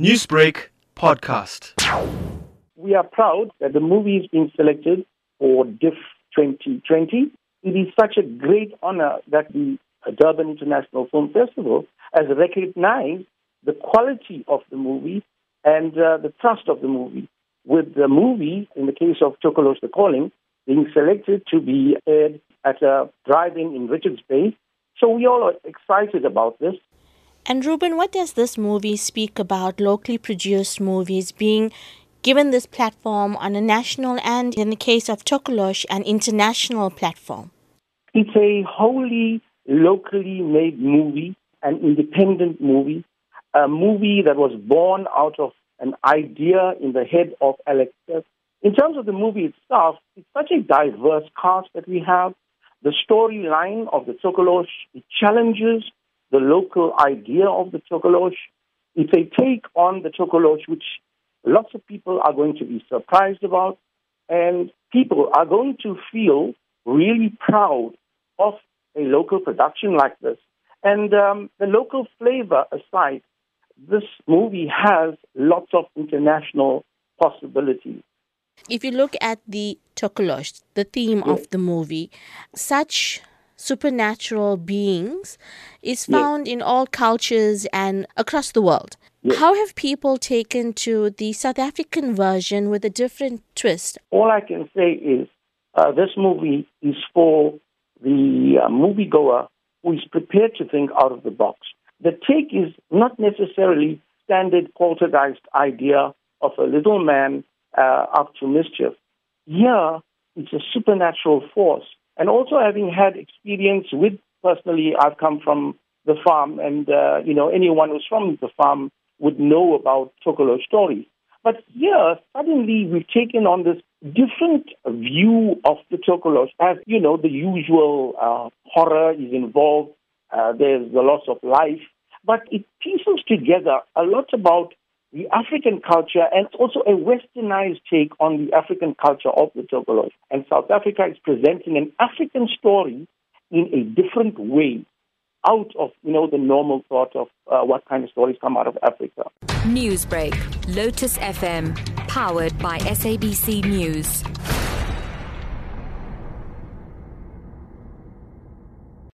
Newsbreak podcast. We are proud that the movie is being selected for DIFF 2020. It is such a great honor that the Durban International Film Festival has recognized the quality of the movie and uh, the trust of the movie. With the movie, in the case of Tokoloshe the Calling, being selected to be aired at a drive-in in Richards Bay. So we all are excited about this. And Ruben, what does this movie speak about locally produced movies being given this platform on a national and, in the case of Tokoloshe, an international platform? It's a wholly locally made movie, an independent movie, a movie that was born out of an idea in the head of LX. In terms of the movie itself, it's such a diverse cast that we have. The storyline of the Tokoloshe, it challenges the local idea of the Tokoloshe. It's a take on the Tokoloshe, which lots of people are going to be surprised about, and people are going to feel really proud of a local production like this. And um, the local flavor aside, this movie has lots of international possibilities. If you look at the Tokoloshe, the theme yes. of the movie, such supernatural beings is found yes. in all cultures and across the world. Yes. How have people taken to the South African version with a different twist? All I can say is uh, this movie is for the uh, moviegoer who is prepared to think out of the box. The take is not necessarily standard poltergeist idea of a little man uh, up to mischief. Here, it's a supernatural force. And also having had experience with, personally, I've come from the farm, and, uh, you know, anyone who's from the farm would know about Tsokolo stories. But here, suddenly, we've taken on this different view of the Tokoloshe. As you know, the usual uh, horror is involved. Uh, there's the loss of life, but it pieces together a lot about the African culture and also a westernized take on the African culture of the Tokoloshe. And South Africa is presenting an African story in a different way out of you know the normal thought of uh, what kind of stories come out of Africa. Newsbreak, Lotus FM, powered by SABC News.